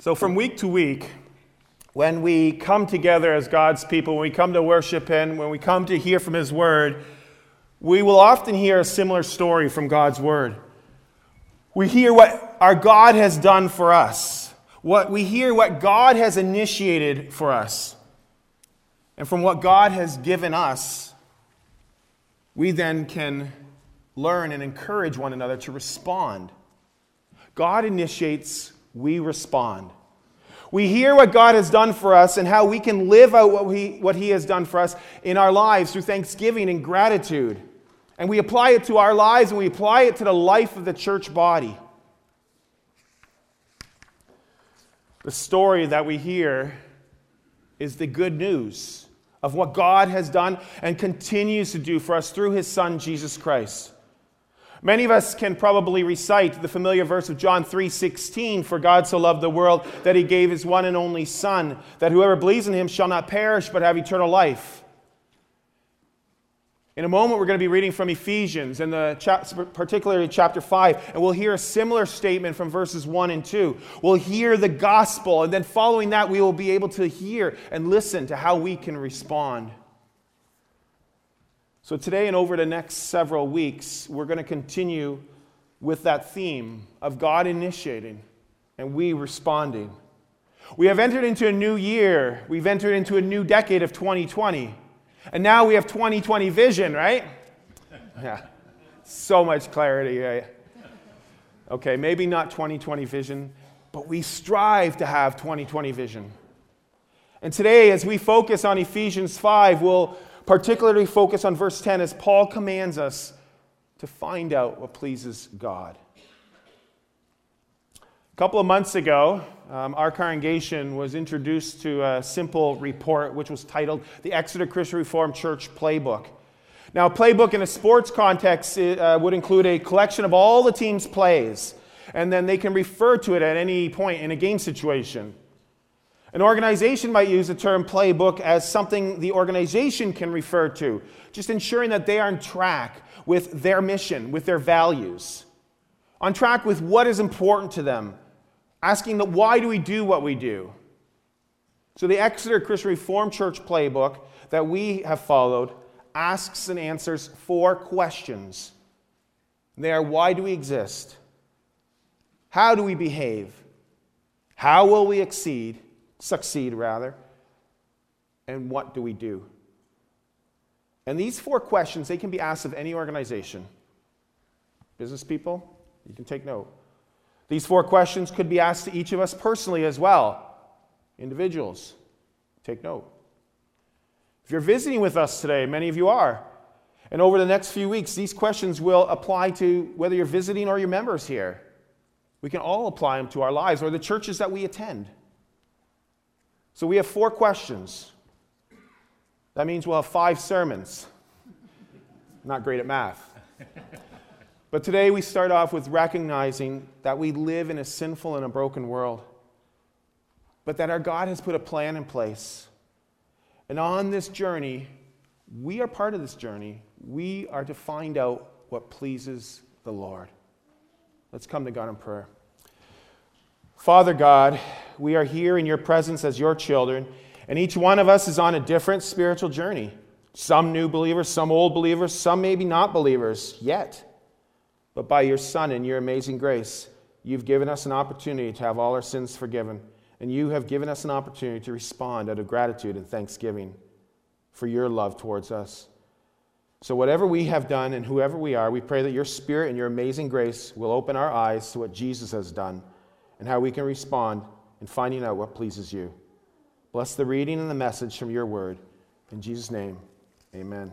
So, from week to week, when we come together as God's people, when we come to worship Him, when we come to hear from His Word, we will often hear a similar story from God's Word. We hear what our God has done for us. What we hear what God has initiated for us. And from what God has given us, we then can learn and encourage one another to respond. God initiates, we respond. We hear what God has done for us and how we can live out what he, what he has done for us in our lives through thanksgiving and gratitude. And we apply it to our lives and we apply it to the life of the church body. The story that we hear is the good news of what God has done and continues to do for us through his Son, Jesus Christ. Many of us can probably recite the familiar verse of John 3:16 for God so loved the world that he gave his one and only son that whoever believes in him shall not perish but have eternal life. In a moment we're going to be reading from Ephesians and the particularly chapter 5 and we'll hear a similar statement from verses 1 and 2. We'll hear the gospel and then following that we will be able to hear and listen to how we can respond. So, today and over the next several weeks, we're going to continue with that theme of God initiating and we responding. We have entered into a new year, we've entered into a new decade of 2020, and now we have 2020 vision, right? Yeah, so much clarity. Right? Okay, maybe not 2020 vision, but we strive to have 2020 vision. And today, as we focus on Ephesians 5, we'll particularly focus on verse 10 as Paul commands us to find out what pleases God. A couple of months ago, um, our congregation was introduced to a simple report which was titled The Exeter Christian Reformed Church Playbook. Now, a playbook in a sports context uh, would include a collection of all the team's plays, and then they can refer to it at any point in a game situation. An organization might use the term playbook as something the organization can refer to, just ensuring that they are on track with their mission, with their values, on track with what is important to them, asking the why do we do what we do. So the Exeter Christian Reformed Church playbook that we have followed asks and answers four questions. They are why do we exist? How do we behave? How will we exceed? Succeed rather. And what do we do? And these four questions, they can be asked of any organization. Business people, you can take note. These four questions could be asked to each of us personally as well. Individuals, take note. If you're visiting with us today, many of you are, and over the next few weeks, these questions will apply to whether you're visiting or your members here. We can all apply them to our lives or the churches that we attend. So we have four questions. That means we'll have five sermons. Not great at math. But today we start off with recognizing that we live in a sinful and a broken world, but that our God has put a plan in place. And on this journey, we are part of this journey. We are to find out what pleases the Lord. Let's come to God in prayer. Father God, we are here in your presence as your children, and each one of us is on a different spiritual journey. Some new believers, some old believers, some maybe not believers yet. But by your Son and your amazing grace, you've given us an opportunity to have all our sins forgiven, and you have given us an opportunity to respond out of gratitude and thanksgiving for your love towards us. So, whatever we have done and whoever we are, we pray that your Spirit and your amazing grace will open our eyes to what Jesus has done and how we can respond in finding out what pleases you. Bless the reading and the message from your word. In Jesus' name, amen.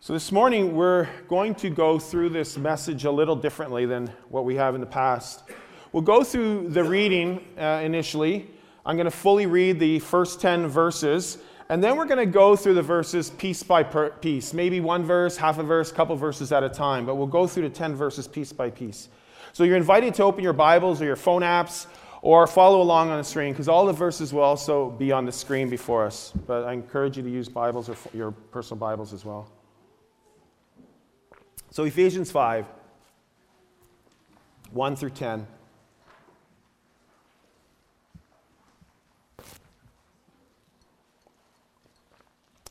So, this morning, we're going to go through this message a little differently than what we have in the past. We'll go through the reading uh, initially. I'm going to fully read the first 10 verses, and then we're going to go through the verses piece by piece. Maybe one verse, half a verse, couple verses at a time, but we'll go through the 10 verses piece by piece. So you're invited to open your Bibles or your phone apps or follow along on the screen because all the verses will also be on the screen before us. But I encourage you to use Bibles or your personal Bibles as well. So, Ephesians 5 1 through 10.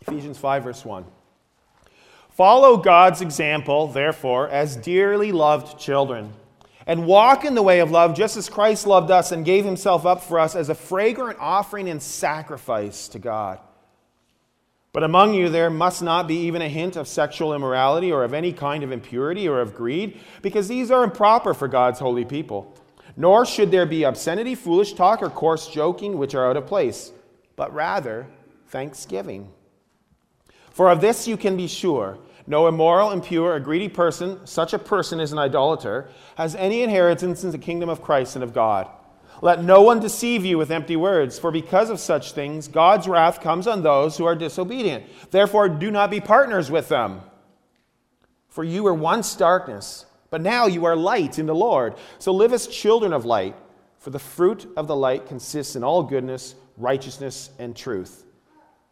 Ephesians 5, verse 1. Follow God's example, therefore, as dearly loved children and walk in the way of love just as Christ loved us and gave himself up for us as a fragrant offering and sacrifice to God. But among you there must not be even a hint of sexual immorality or of any kind of impurity or of greed, because these are improper for God's holy people. Nor should there be obscenity, foolish talk, or coarse joking, which are out of place, but rather thanksgiving. For of this you can be sure no immoral, impure, or greedy person, such a person is an idolater, has any inheritance in the kingdom of Christ and of God. Let no one deceive you with empty words, for because of such things, God's wrath comes on those who are disobedient. Therefore, do not be partners with them. For you were once darkness, but now you are light in the Lord. So live as children of light, for the fruit of the light consists in all goodness, righteousness, and truth.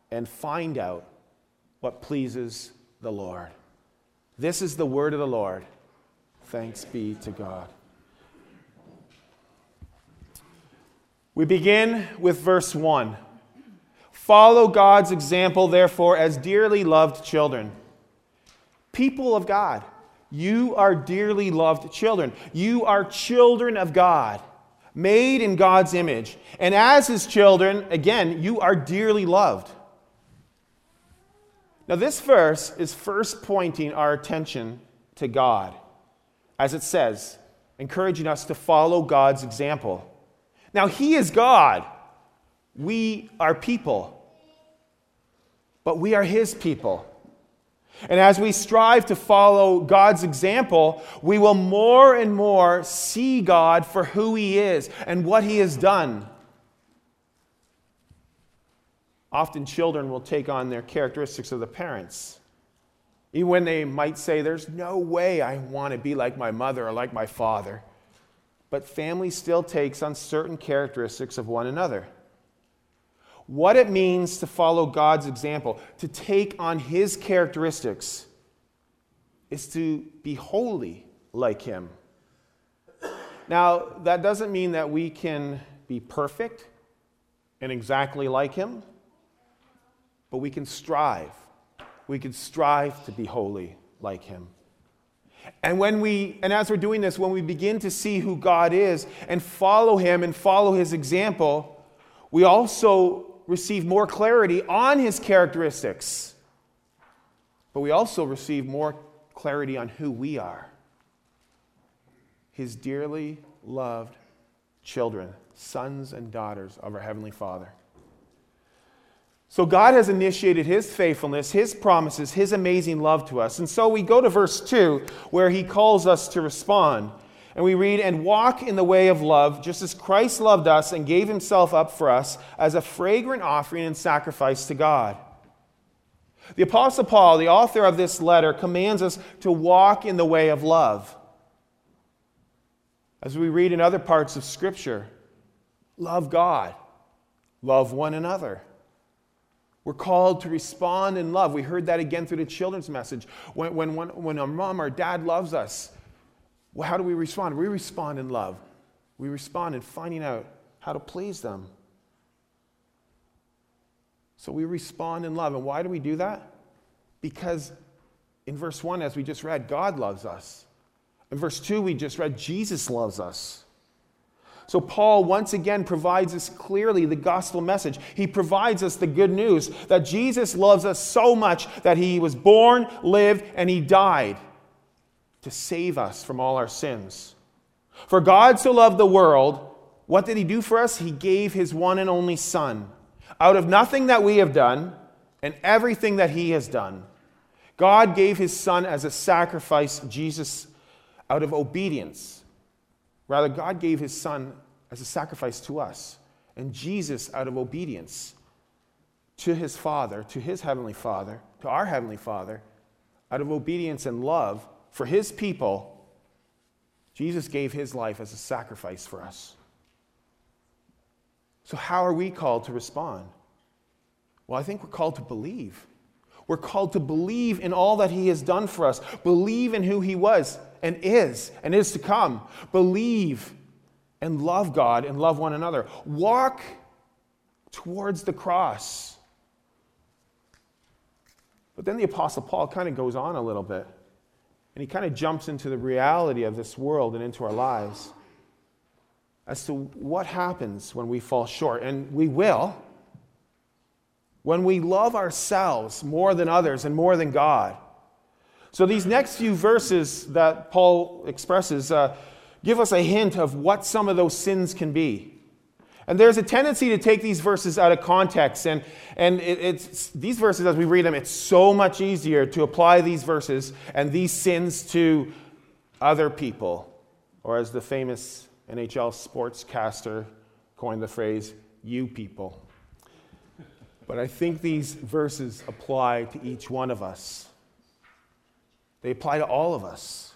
And find out what pleases the Lord. This is the word of the Lord. Thanks be to God. We begin with verse 1. Follow God's example, therefore, as dearly loved children. People of God, you are dearly loved children. You are children of God, made in God's image. And as his children, again, you are dearly loved. Now, this verse is first pointing our attention to God, as it says, encouraging us to follow God's example. Now, He is God. We are people, but we are His people. And as we strive to follow God's example, we will more and more see God for who He is and what He has done. Often children will take on their characteristics of the parents. Even when they might say, There's no way I want to be like my mother or like my father. But family still takes on certain characteristics of one another. What it means to follow God's example, to take on His characteristics, is to be holy like Him. Now, that doesn't mean that we can be perfect and exactly like Him but we can strive. We can strive to be holy like him. And when we and as we're doing this, when we begin to see who God is and follow him and follow his example, we also receive more clarity on his characteristics. But we also receive more clarity on who we are. His dearly loved children, sons and daughters of our heavenly Father. So God has initiated his faithfulness, his promises, his amazing love to us. And so we go to verse 2 where he calls us to respond. And we read, And walk in the way of love, just as Christ loved us and gave himself up for us as a fragrant offering and sacrifice to God. The Apostle Paul, the author of this letter, commands us to walk in the way of love. As we read in other parts of Scripture, love God, love one another. We're called to respond in love. We heard that again through the children's message. When, when, when, our mom or dad loves us, well, how do we respond? We respond in love. We respond in finding out how to please them. So we respond in love. And why do we do that? Because in verse 1, as we just read, God loves us. In verse 2, we just read, Jesus loves us. So, Paul once again provides us clearly the gospel message. He provides us the good news that Jesus loves us so much that he was born, lived, and he died to save us from all our sins. For God so loved the world, what did he do for us? He gave his one and only Son. Out of nothing that we have done and everything that he has done, God gave his Son as a sacrifice, Jesus, out of obedience Rather, God gave his son as a sacrifice to us, and Jesus, out of obedience to his Father, to his heavenly Father, to our heavenly Father, out of obedience and love for his people, Jesus gave his life as a sacrifice for us. So, how are we called to respond? Well, I think we're called to believe. We're called to believe in all that he has done for us, believe in who he was and is and is to come. Believe and love God and love one another. Walk towards the cross. But then the Apostle Paul kind of goes on a little bit, and he kind of jumps into the reality of this world and into our lives as to what happens when we fall short. And we will. When we love ourselves more than others and more than God. So, these next few verses that Paul expresses uh, give us a hint of what some of those sins can be. And there's a tendency to take these verses out of context. And, and it, it's, these verses, as we read them, it's so much easier to apply these verses and these sins to other people. Or as the famous NHL sportscaster coined the phrase, you people. But I think these verses apply to each one of us. They apply to all of us.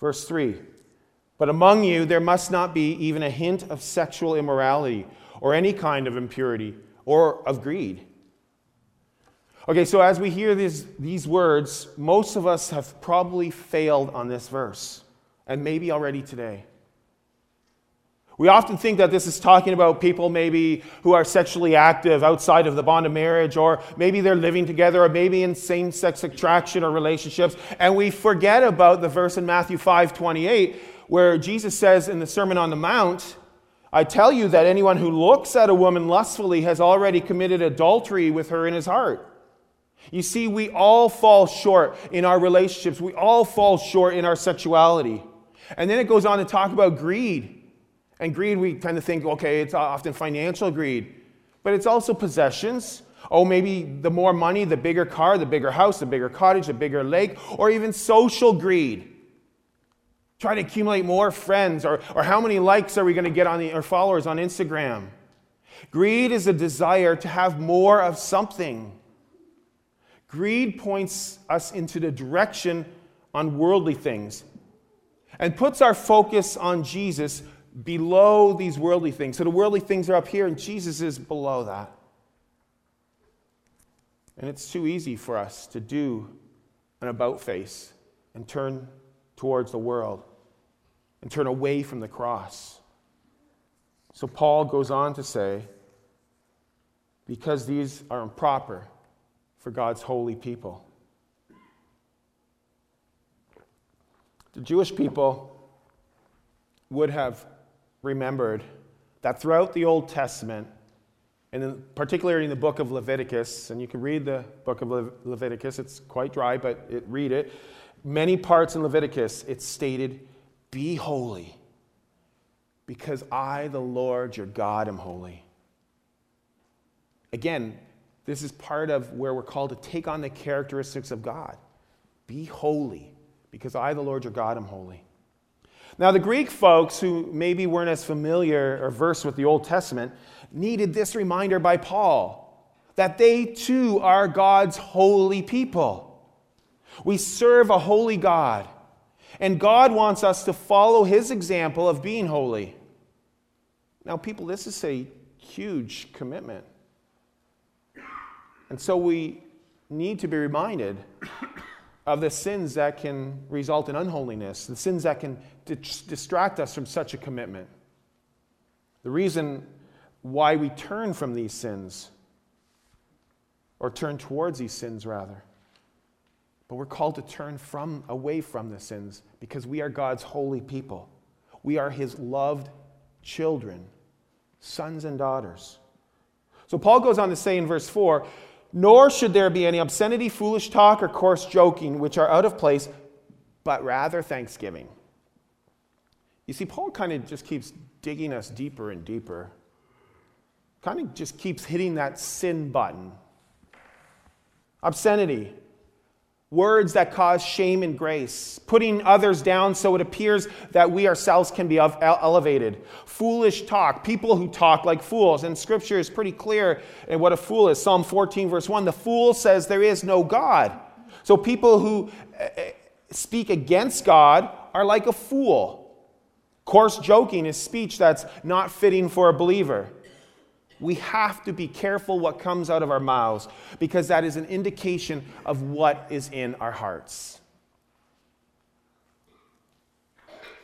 Verse 3 But among you there must not be even a hint of sexual immorality or any kind of impurity or of greed. Okay, so as we hear these, these words, most of us have probably failed on this verse, and maybe already today. We often think that this is talking about people maybe who are sexually active outside of the bond of marriage, or maybe they're living together, or maybe in same sex attraction or relationships. And we forget about the verse in Matthew 5 28, where Jesus says in the Sermon on the Mount, I tell you that anyone who looks at a woman lustfully has already committed adultery with her in his heart. You see, we all fall short in our relationships, we all fall short in our sexuality. And then it goes on to talk about greed. And greed, we tend to think, okay, it's often financial greed, but it's also possessions. Oh, maybe the more money, the bigger car, the bigger house, the bigger cottage, the bigger lake, or even social greed. Try to accumulate more friends, or, or how many likes are we going to get on the, or followers on Instagram? Greed is a desire to have more of something. Greed points us into the direction on worldly things and puts our focus on Jesus below these worldly things. So the worldly things are up here, and Jesus is below that. And it's too easy for us to do an about face and turn towards the world and turn away from the cross. So Paul goes on to say, because these are improper for God's holy people. The Jewish people would have remembered that throughout the Old Testament, and particularly in the book of Leviticus, and you can read the book of Le- Leviticus, it's quite dry, but it, read it. Many parts in Leviticus, it's stated, Be holy, because I, the Lord your God, am holy. Again, this is part of where we're called to take on the characteristics of God. Be holy, because I, the Lord your God, am holy. Now, the Greek folks who maybe weren't as familiar or versed with the Old Testament needed this reminder by Paul that they too are God's holy people. We serve a holy God, and God wants us to follow his example of being holy. Now, people, this is a huge commitment. And so we need to be reminded of the sins that can result in unholiness, the sins that can distract us from such a commitment. The reason why we turn from these sins, or turn towards these sins rather. But we're called to turn from away from the sins because we are God's holy people. We are his loved children, sons and daughters. So Paul goes on to say in verse 4 Nor should there be any obscenity, foolish talk, or coarse joking, which are out of place, but rather thanksgiving. You see, Paul kind of just keeps digging us deeper and deeper, kind of just keeps hitting that sin button. Obscenity, words that cause shame and grace, putting others down so it appears that we ourselves can be elevated, foolish talk, people who talk like fools. And scripture is pretty clear in what a fool is. Psalm 14, verse 1 the fool says there is no God. So people who eh, eh, speak against God are like a fool. Coarse joking is speech that's not fitting for a believer. We have to be careful what comes out of our mouths because that is an indication of what is in our hearts.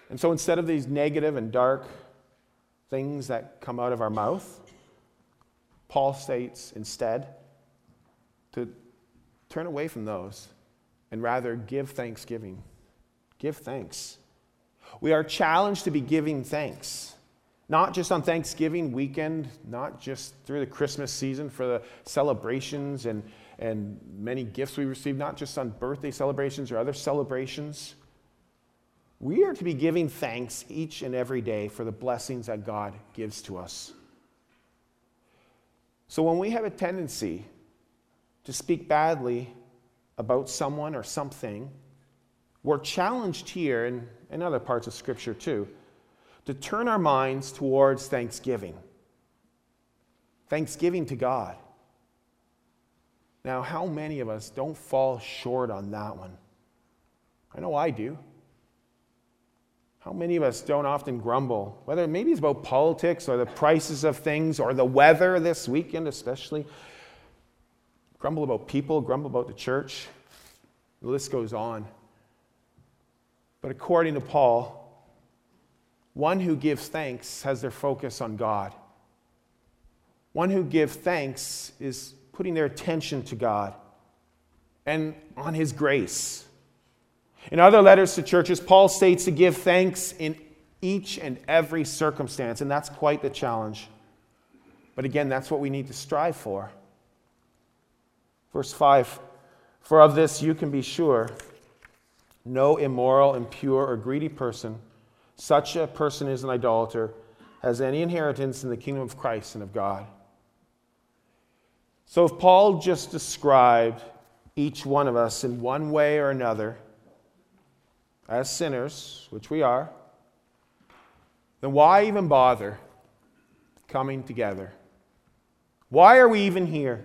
And so instead of these negative and dark things that come out of our mouth, Paul states instead to turn away from those and rather give thanksgiving. Give thanks. We are challenged to be giving thanks, not just on Thanksgiving weekend, not just through the Christmas season for the celebrations and, and many gifts we receive, not just on birthday celebrations or other celebrations. We are to be giving thanks each and every day for the blessings that God gives to us. So when we have a tendency to speak badly about someone or something, we're challenged here and in other parts of Scripture too to turn our minds towards thanksgiving. Thanksgiving to God. Now, how many of us don't fall short on that one? I know I do. How many of us don't often grumble, whether maybe it's about politics or the prices of things or the weather this weekend, especially? Grumble about people, grumble about the church. The list goes on. But according to Paul, one who gives thanks has their focus on God. One who gives thanks is putting their attention to God and on His grace. In other letters to churches, Paul states to give thanks in each and every circumstance, and that's quite the challenge. But again, that's what we need to strive for. Verse 5 For of this you can be sure no immoral, impure, or greedy person, such a person is an idolater, has any inheritance in the kingdom of Christ and of God. So if Paul just described each one of us in one way or another, as sinners, which we are, then why even bother coming together? Why are we even here?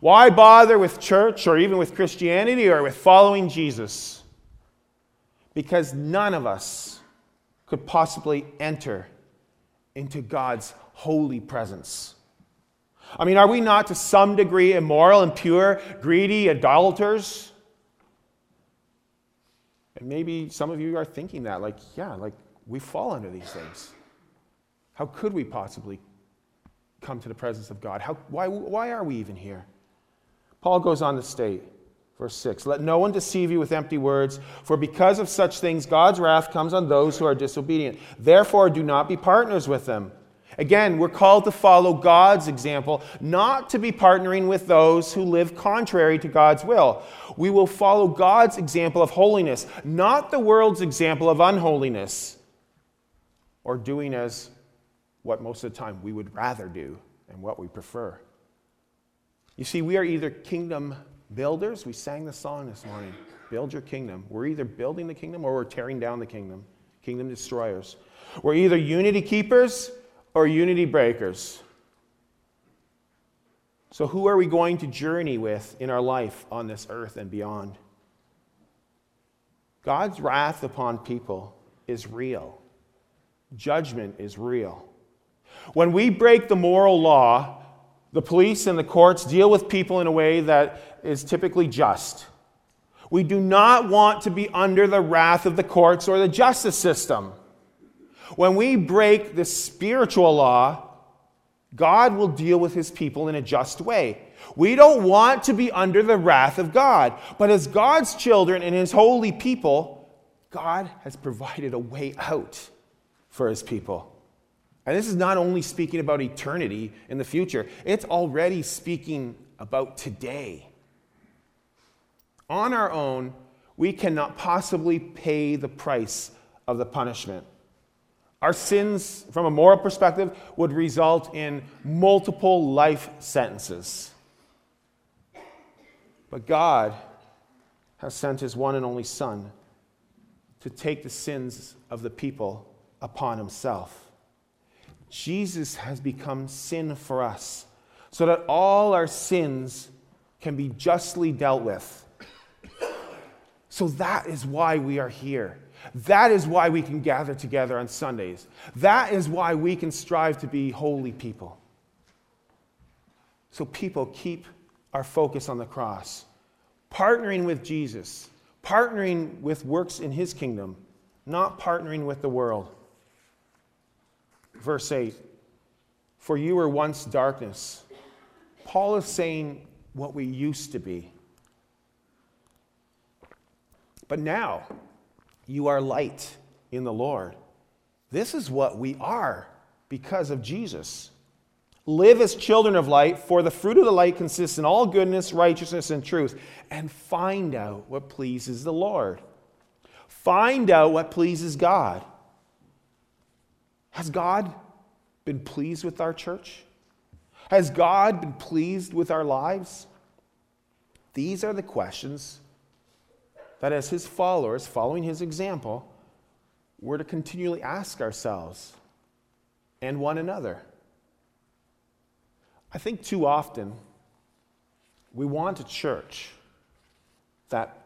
Why bother with church or even with Christianity or with following Jesus? Because none of us could possibly enter into God's holy presence. I mean, are we not to some degree immoral, and impure, greedy, idolaters? And maybe some of you are thinking that, like, yeah, like we fall under these things. How could we possibly come to the presence of God? How, why, why are we even here? Paul goes on to state, verse 6 Let no one deceive you with empty words, for because of such things God's wrath comes on those who are disobedient. Therefore, do not be partners with them. Again, we're called to follow God's example, not to be partnering with those who live contrary to God's will. We will follow God's example of holiness, not the world's example of unholiness, or doing as what most of the time we would rather do and what we prefer. You see, we are either kingdom builders. We sang the song this morning build your kingdom. We're either building the kingdom or we're tearing down the kingdom, kingdom destroyers. We're either unity keepers or unity breakers. So, who are we going to journey with in our life on this earth and beyond? God's wrath upon people is real, judgment is real. When we break the moral law, the police and the courts deal with people in a way that is typically just. We do not want to be under the wrath of the courts or the justice system. When we break the spiritual law, God will deal with his people in a just way. We don't want to be under the wrath of God, but as God's children and his holy people, God has provided a way out for his people. And this is not only speaking about eternity in the future, it's already speaking about today. On our own, we cannot possibly pay the price of the punishment. Our sins, from a moral perspective, would result in multiple life sentences. But God has sent his one and only Son to take the sins of the people upon himself. Jesus has become sin for us so that all our sins can be justly dealt with. So that is why we are here. That is why we can gather together on Sundays. That is why we can strive to be holy people. So, people, keep our focus on the cross, partnering with Jesus, partnering with works in his kingdom, not partnering with the world. Verse 8 For you were once darkness. Paul is saying what we used to be. But now, you are light in the Lord. This is what we are because of Jesus. Live as children of light, for the fruit of the light consists in all goodness, righteousness, and truth. And find out what pleases the Lord. Find out what pleases God. Has God been pleased with our church? Has God been pleased with our lives? These are the questions that, as His followers, following His example, we're to continually ask ourselves and one another. I think too often we want a church that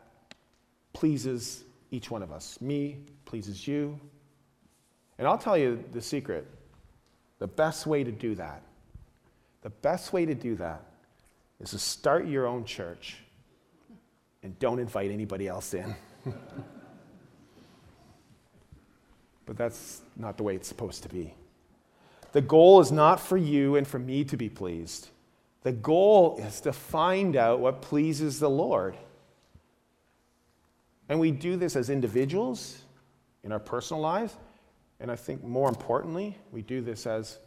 pleases each one of us. Me pleases you. And I'll tell you the secret the best way to do that, the best way to do that is to start your own church and don't invite anybody else in. but that's not the way it's supposed to be. The goal is not for you and for me to be pleased. The goal is to find out what pleases the Lord. And we do this as individuals in our personal lives. And I think more importantly, we do this as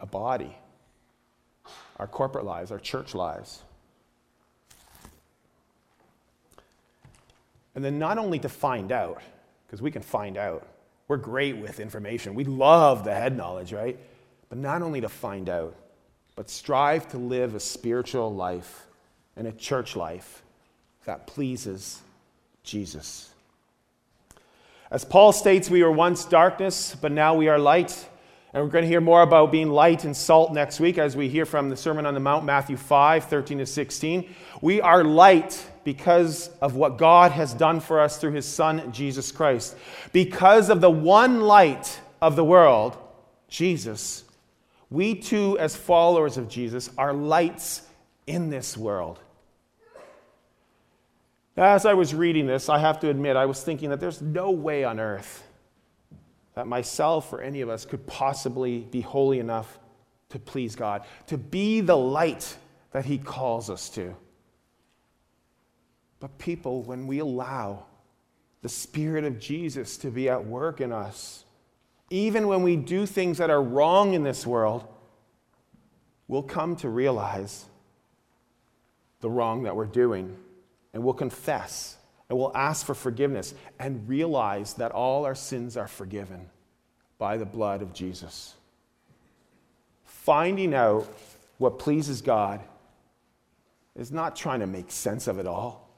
a body, our corporate lives, our church lives. And then not only to find out, because we can find out, we're great with information. We love the head knowledge, right? But not only to find out, but strive to live a spiritual life and a church life that pleases Jesus. As Paul states, we were once darkness, but now we are light. And we're going to hear more about being light and salt next week as we hear from the Sermon on the Mount, Matthew 5 13 to 16. We are light because of what God has done for us through his Son, Jesus Christ. Because of the one light of the world, Jesus, we too, as followers of Jesus, are lights in this world. As I was reading this, I have to admit, I was thinking that there's no way on earth that myself or any of us could possibly be holy enough to please God, to be the light that He calls us to. But, people, when we allow the Spirit of Jesus to be at work in us, even when we do things that are wrong in this world, we'll come to realize the wrong that we're doing and we'll confess and we'll ask for forgiveness and realize that all our sins are forgiven by the blood of Jesus. Finding out what pleases God is not trying to make sense of it all,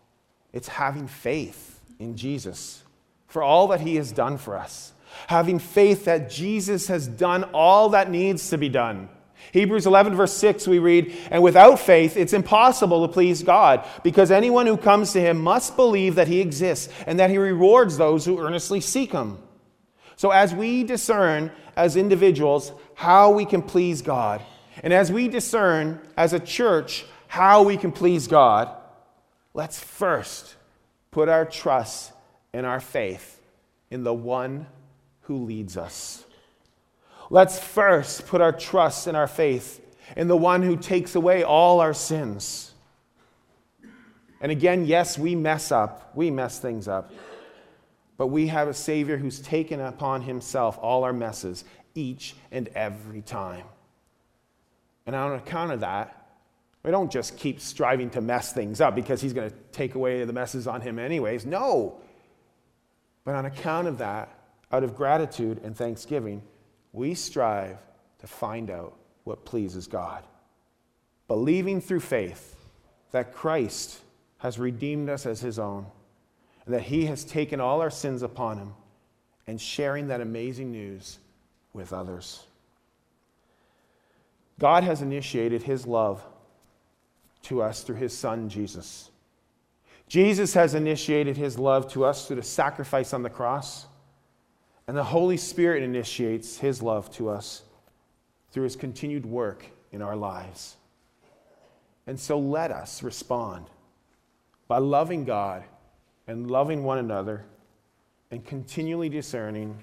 it's having faith in Jesus for all that He has done for us. Having faith that Jesus has done all that needs to be done Hebrews 11, verse 6, we read, And without faith, it's impossible to please God, because anyone who comes to him must believe that he exists and that he rewards those who earnestly seek him. So, as we discern as individuals how we can please God, and as we discern as a church how we can please God, let's first put our trust and our faith in the one who leads us. Let's first put our trust and our faith in the one who takes away all our sins. And again, yes, we mess up, we mess things up. But we have a Savior who's taken upon himself all our messes each and every time. And on account of that, we don't just keep striving to mess things up because he's going to take away the messes on him, anyways. No. But on account of that, out of gratitude and thanksgiving, we strive to find out what pleases God. Believing through faith that Christ has redeemed us as his own, and that he has taken all our sins upon him, and sharing that amazing news with others. God has initiated his love to us through his son, Jesus. Jesus has initiated his love to us through the sacrifice on the cross. And the Holy Spirit initiates his love to us through his continued work in our lives. And so let us respond by loving God and loving one another and continually discerning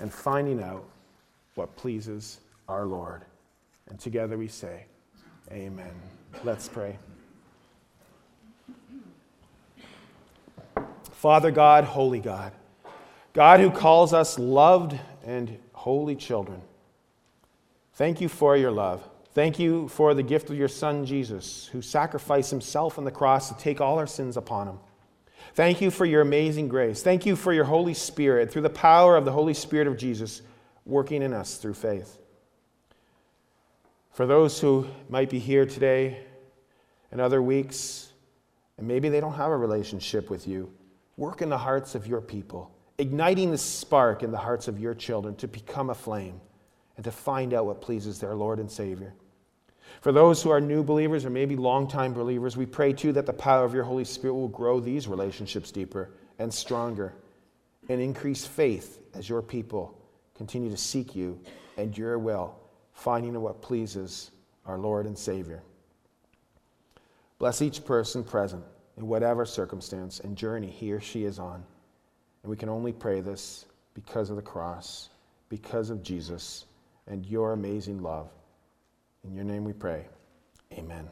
and finding out what pleases our Lord. And together we say, Amen. Let's pray. Father God, Holy God, God who calls us loved and holy children, thank you for your love. Thank you for the gift of your Son, Jesus, who sacrificed himself on the cross to take all our sins upon him. Thank you for your amazing grace. Thank you for your Holy Spirit, through the power of the Holy Spirit of Jesus working in us through faith. For those who might be here today and other weeks, and maybe they don't have a relationship with you, work in the hearts of your people, igniting the spark in the hearts of your children to become a flame and to find out what pleases their Lord and Savior. For those who are new believers or maybe longtime believers, we pray too that the power of your Holy Spirit will grow these relationships deeper and stronger and increase faith as your people continue to seek you and your will, finding what pleases our Lord and Savior. Bless each person present in whatever circumstance and journey he or she is on. And we can only pray this because of the cross, because of Jesus, and your amazing love. In your name we pray. Amen.